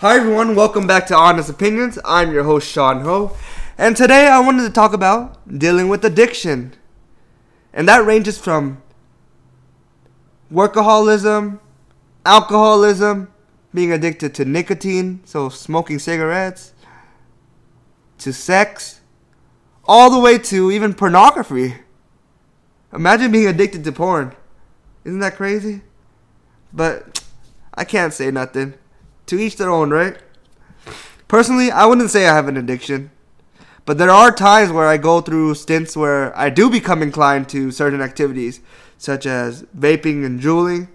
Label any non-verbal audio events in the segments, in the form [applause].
Hi everyone, welcome back to Honest Opinions. I'm your host Sean Ho, and today I wanted to talk about dealing with addiction. And that ranges from workaholism, alcoholism, being addicted to nicotine, so smoking cigarettes, to sex, all the way to even pornography. Imagine being addicted to porn. Isn't that crazy? But I can't say nothing. To each their own, right? Personally, I wouldn't say I have an addiction. But there are times where I go through stints where I do become inclined to certain activities, such as vaping and juuling,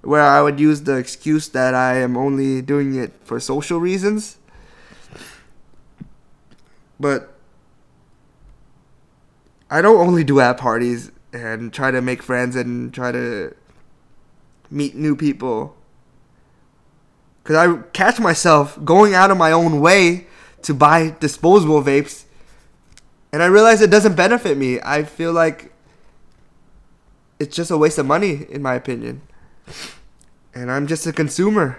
where I would use the excuse that I am only doing it for social reasons. But I don't only do at parties and try to make friends and try to meet new people because I catch myself going out of my own way to buy disposable vapes, and I realize it doesn't benefit me. I feel like it's just a waste of money, in my opinion. And I'm just a consumer.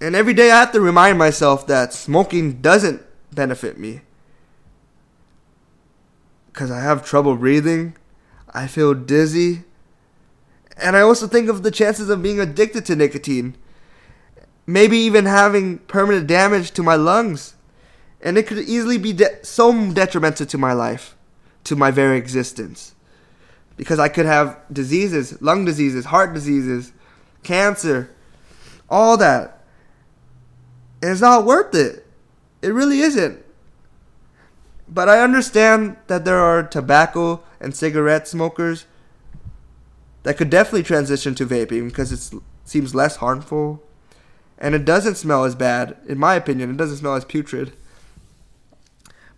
And every day I have to remind myself that smoking doesn't benefit me. Because I have trouble breathing, I feel dizzy, and I also think of the chances of being addicted to nicotine. Maybe even having permanent damage to my lungs. And it could easily be de- so detrimental to my life, to my very existence. Because I could have diseases, lung diseases, heart diseases, cancer, all that. And it's not worth it. It really isn't. But I understand that there are tobacco and cigarette smokers that could definitely transition to vaping because it seems less harmful. And it doesn't smell as bad in my opinion. It doesn't smell as putrid.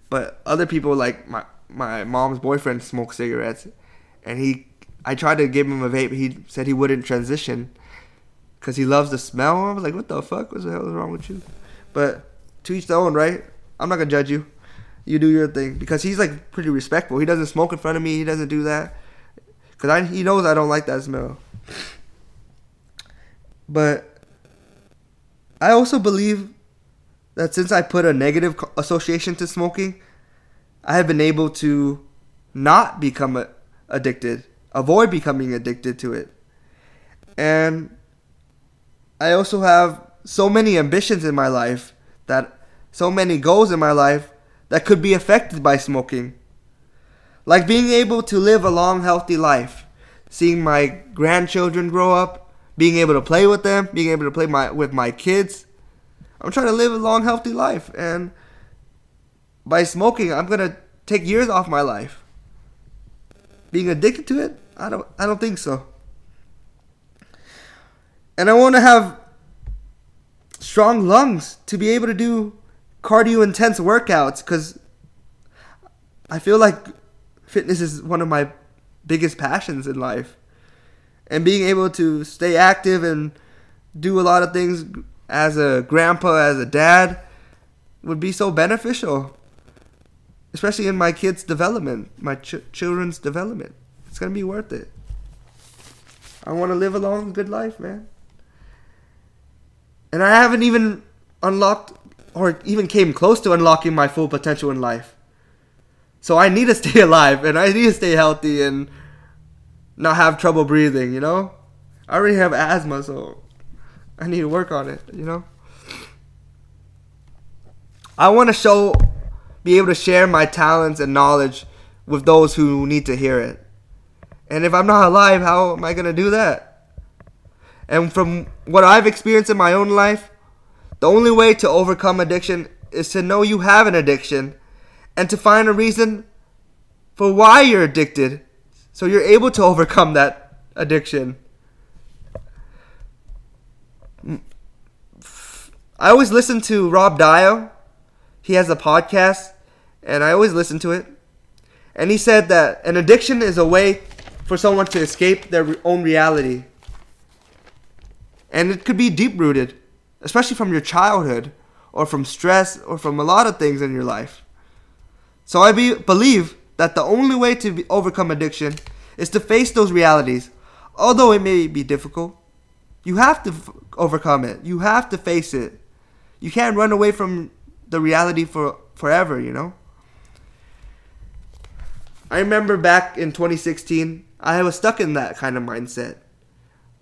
But other people like my my mom's boyfriend smokes cigarettes. And he i tried to give him a vape. He said he wouldn't transition because he loves the smell. I was like what the fuck? What the hell is wrong with you? But to each their own right? I'm not gonna judge you. You do your thing. Because he's like pretty respectful. He doesn't smoke in front of me. He doesn't do that because he knows I don't like that smell. But I also believe that since I put a negative association to smoking, I have been able to not become addicted, avoid becoming addicted to it. And I also have so many ambitions in my life that so many goals in my life that could be affected by smoking. Like being able to live a long, healthy life, seeing my grandchildren grow up, being able to play with them, being able to play my with my kids. I'm trying to live a long, healthy life, and by smoking, I'm gonna take years off my life. Being addicted to it, I don't, I don't think so. And I want to have strong lungs to be able to do cardio intense workouts because I feel like fitness is one of my biggest passions in life. And being able to stay active and do a lot of things as a grandpa, as a dad, would be so beneficial. Especially in my kids' development, my ch- children's development. It's going to be worth it. I want to live a long, good life, man. And I haven't even unlocked or even came close to unlocking my full potential in life. So I need to [laughs] stay alive and I need to stay healthy and not have trouble breathing, you know? I already have asthma, so I need to work on it, you know? I want to show, be able to share my talents and knowledge with those who need to hear it. And if I'm not alive, how am I going to do that? And from what I've experienced in my own life, the only way to overcome addiction is to know you have an addiction and to find a reason for why you're addicted so you're able to [laughs] overcome that addiction. Mm. I always listen to Rob Dial. He has a podcast, and I always listen to it. And he said that an addiction is a way for someone to escape their own reality. And it could be deep rooted, especially from your childhood, or from stress, or from a lot of things in your life. So I be, believe that the only way to be, overcome addiction is to face those realities. Although it may be difficult, You have to f- overcome it. You have to face it. You can't run away from the reality for forever, you know? I remember back in 2016, I was stuck in that kind of mindset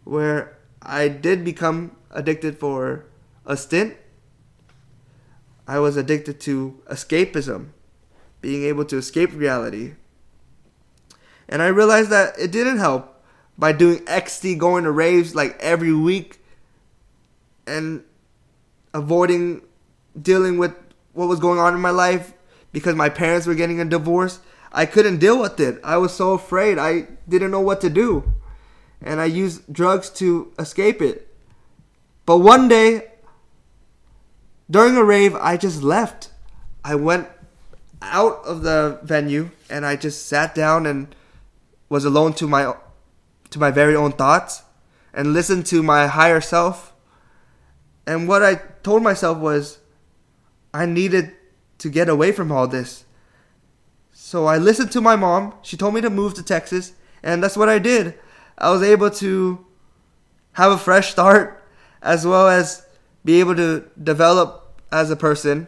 where I did become addicted for a stint. I was addicted to escapism, being able to escape reality. And I realized that it didn't help by doing XD, going to raves like every week, and avoiding dealing with what was going on in my life because my parents were getting a divorce. I couldn't deal with it. I was so afraid. I didn't know what to do. And I used drugs to escape it. But one day, during a rave, I just left. I went out of the venue and I just sat down and was alone to my to my very own thoughts and listened to my higher self. And what I told myself was I needed to get away from all this. So I listened to my mom. She told me to move to Texas, and that's what I did. I was able to have a fresh start as well as be able to develop as a person,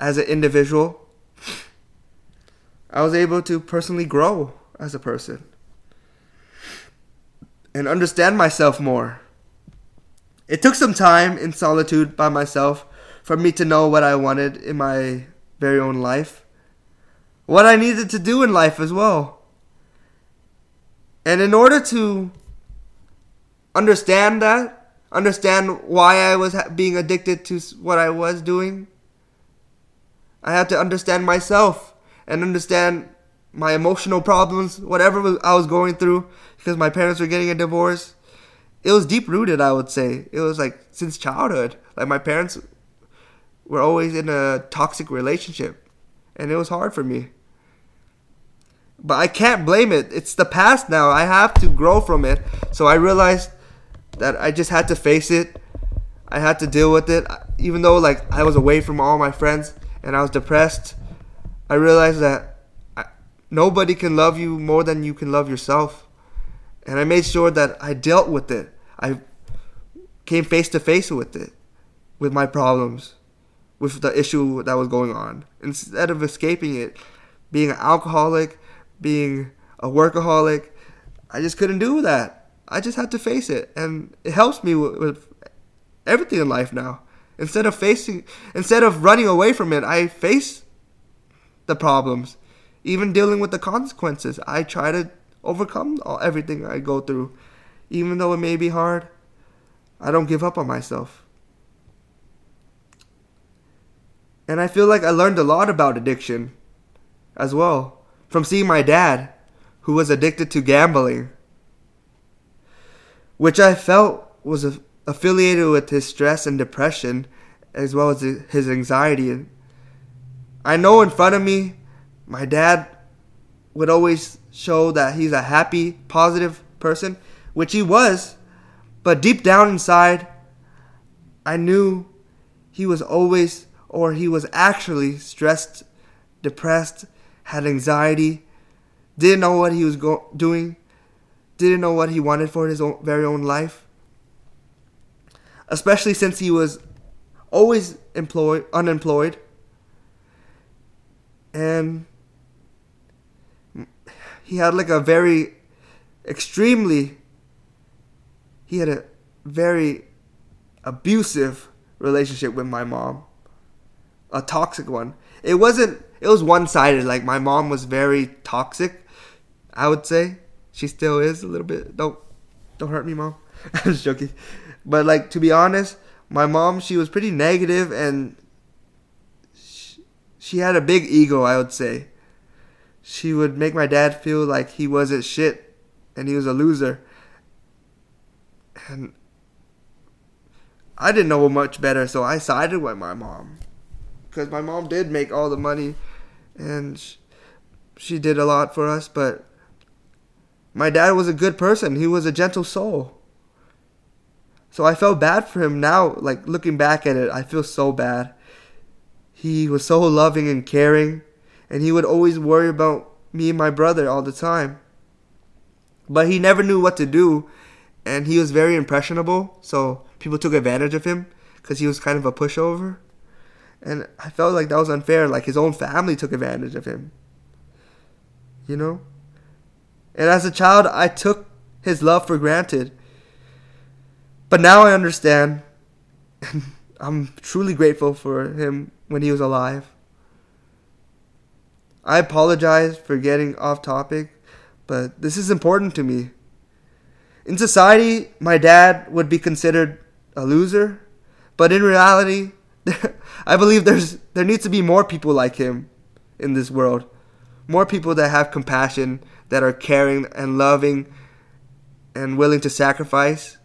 as an individual. I was able to personally grow as a person and understand myself more. It took some time in solitude by myself for me to know what I wanted in my very own life, what I needed to do in life as well. And in order to understand that, understand why I was being addicted to what I was doing, I had to understand myself and understand my emotional problems, whatever I was going through, because my parents were getting a divorce. It was deep rooted, I would say. It was like since childhood. Like my parents were always in a toxic relationship, and it was hard for me. But I can't blame it. It's the past now. I have to grow from it. So I realized that I just had to face it. I had to deal with it. Even though like I was away from all my friends and I was depressed, I realized that I, nobody can love you more than you can love yourself. And I made sure that I dealt with it. I came face to face with it, with my problems with the issue that was going on. Instead of escaping it, being an alcoholic, being a workaholic, I just couldn't do that. I just had to face it, and it helps me with, with everything in life now. Instead of facing, instead of running away from it, I face the problems, even dealing with the consequences. I try to overcome all, everything I go through, even though it may be hard. I don't give up on myself. And I feel like I learned a lot about addiction as well from seeing my dad, who was addicted to gambling, which I felt was affiliated with his stress and depression as well as his anxiety. I know in front of me, my dad would always show that he's a happy, positive person, which he was, but deep down inside, I knew he was always or he was actually stressed, depressed, had anxiety, didn't know what he was go- doing, didn't know what he wanted for his own, very own life. Especially since he was always employed, unemployed, and he had like a very extremely he had a very abusive relationship with my mom a toxic one. It wasn't. It was one sided. Like my mom was very toxic. I would say she still is a little bit. Don't don't hurt me, mom. [laughs] I'm just joking. But like to be honest, my mom she was pretty negative and she had a big ego. I would say she would make my dad feel like he wasn't shit and he was a loser. And I didn't know much better, so I sided with my mom because my mom did make all the money and she did a lot for us but my dad was a good person he was a gentle soul so i felt bad for him now like looking back at it i feel so bad he was so loving and caring and he would always worry about me and my brother all the time but he never knew what to do and he was very impressionable. So people took advantage of him because he was kind of a pushover, and I felt like that was unfair. Like his own family took advantage of him. You know. And as a child, I took his love for granted. But now I understand. [laughs] I'm truly grateful for him when he was alive. I apologize for getting off topic, but this is important to me. In society, my dad would be considered a loser, but in reality, [laughs] I believe there's there needs to be more people like him in this world. More people that have compassion, that are caring and loving and willing to sacrifice.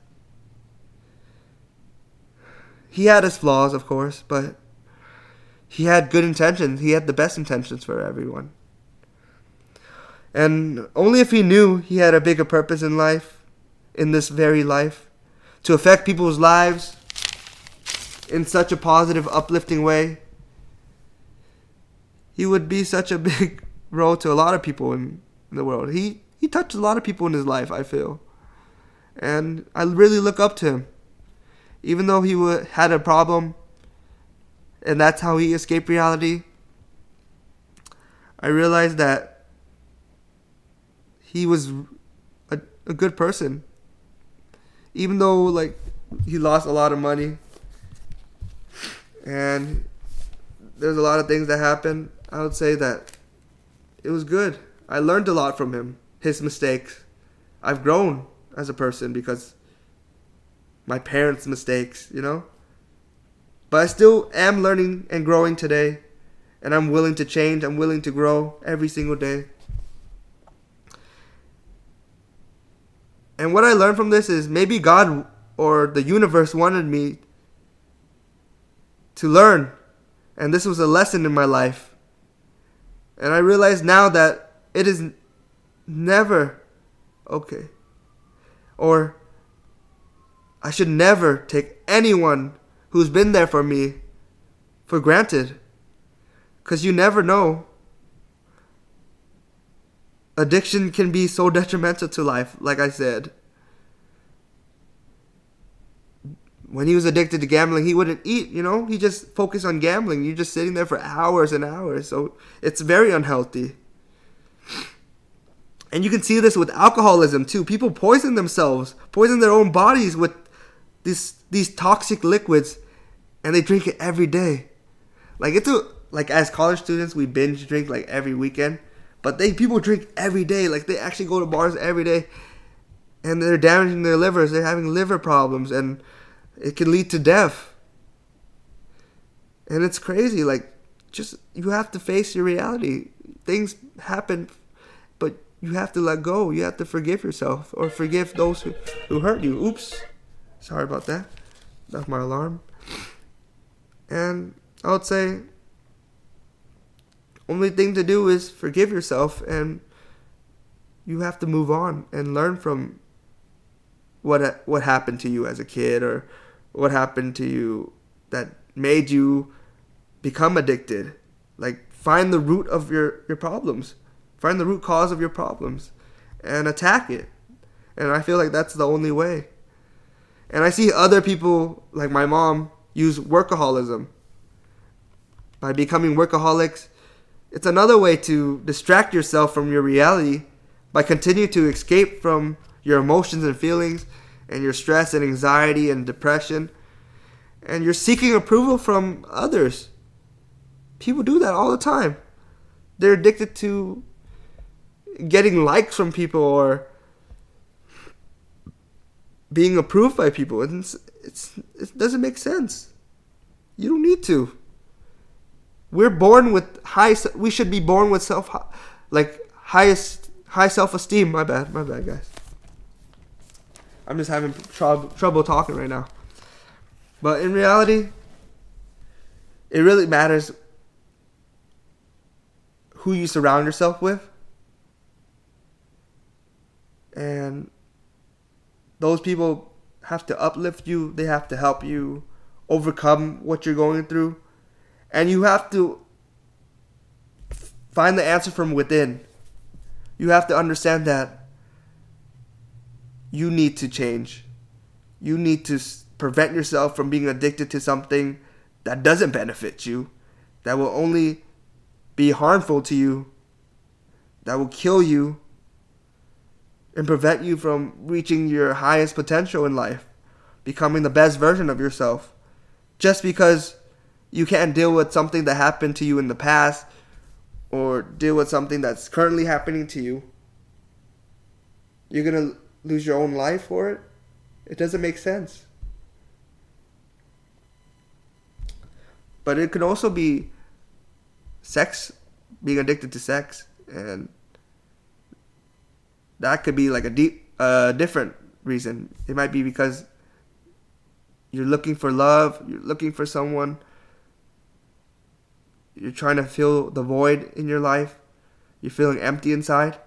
He had his flaws, of course, but he had good intentions. He had the best intentions for everyone. And only if he knew he had a bigger purpose in life in this very life, to affect people's lives in such a positive, uplifting way, he would be such a [laughs] big role to a lot of people in, in the world. He he touched a lot of people in his life, I feel, and I really look up to him. Even though he w- had a problem, and that's how he escaped reality, I realized that he was a, a good person even though like he lost a lot of money and there's a lot of things that happened, I would say that it was good. I learned a lot from him, his mistakes. I've grown as a person because my parents' mistakes, you know? But I still am learning and growing today, and I'm willing to change, I'm willing to grow every single day. And what I learned from this is maybe God or the universe wanted me to learn. And this was a lesson in my life. And I realize now that it is never okay. Or I should never take anyone who's been there for me for granted. Because you never know addiction can be so [laughs] detrimental to life, like I said. When he was addicted to gambling, he wouldn't eat, you know? He just focused on gambling. You're just sitting there for hours and hours. So it's very unhealthy. And you can see this with alcoholism too. People poison themselves, poison their own bodies with these these toxic liquids and they drink it every day. Like it's a like as college students we binge drink like every weekend. But they people drink every day. Like they actually go to bars every day, and they're damaging their livers. They're having liver problems, and it can lead to death. And it's crazy. Like just you have to face your reality. Things happen, but you have to let go. You have to forgive yourself or forgive those who, who hurt you. Oops. Sorry about that. That's my alarm. And I would say only thing to do is forgive yourself and you have to move on and learn from what what happened to you as a kid or what happened to you that made you become addicted like find the root of your your problems find the root cause of your problems and attack it and i feel like that's the only way and i see other people like my mom use workaholism by becoming workaholics it's another way to distract yourself from your reality by continuing to escape from your emotions and feelings and your stress and anxiety and depression. And you're seeking approval from others. People do that all the time. They're addicted to getting likes from people or being approved by people. It's, it's, it doesn't make sense. You don't need to. We're born with high. We should be born with self, like highest high self esteem. My bad. My bad, guys. I'm just having trouble trouble talking right now. But in reality, it really matters who you surround yourself with. And those people have to uplift you, they have to help you overcome what you're going through and you have to find the answer from within. You have to understand that you need to change. You need to prevent yourself from being addicted to something that doesn't benefit you, that will only be harmful to you, that will kill you, and prevent you from reaching your highest potential in life, becoming the best version of yourself. Just because you can't deal with something that happened to you in the past or deal with something that's currently happening to you, you're going to lose your own life for it? It doesn't make sense. But it could also be sex, being addicted to sex, and that could be like a deep, uh, different reason. It might be because you're looking for love, you're looking for someone, you're trying to fill the void in your life, you're feeling empty inside.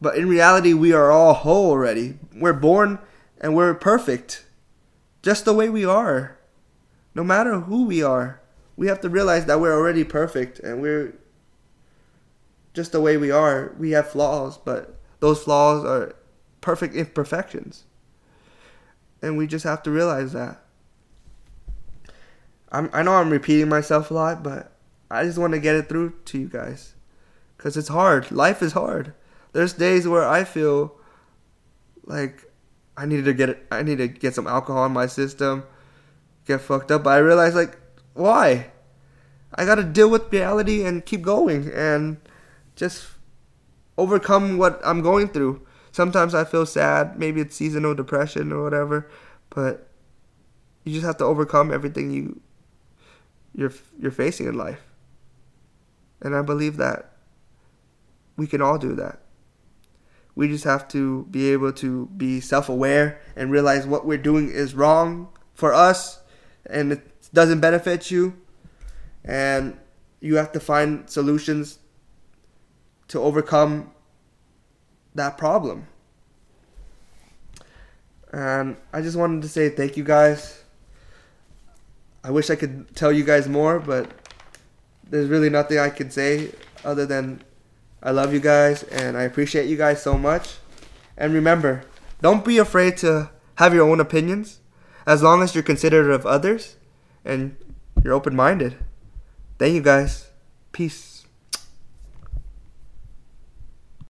But in reality, we are all whole already. We're born and we're perfect, just the way we are. No matter who we are, we have to realize that we're already perfect and we're just the way we are. We have flaws, but those flaws are perfect imperfections. And we just have to realize that. I'm, I know I'm repeating myself a lot, but I just want to get it through to you guys. Because it's hard. Life is hard. There's days where I feel like I need to get I need to get some alcohol in my system, get fucked up. But I realize like why? I got to deal with reality and keep going and just overcome what I'm going through. Sometimes I feel sad, maybe it's seasonal depression or whatever, but you just have to overcome everything you you're you're facing in life. And I believe that we can all do that. We just have to be able to be self aware and realize what we're doing is wrong for us and it doesn't benefit you. And you have to find solutions to overcome that problem. And I just wanted to say thank you guys. I wish I could tell you guys more, but there's really nothing I can say other than I love you guys and I appreciate you guys so much. And remember, don't be afraid to have your own opinions as long as you're considerate of others and you're open minded. Thank you guys. Peace.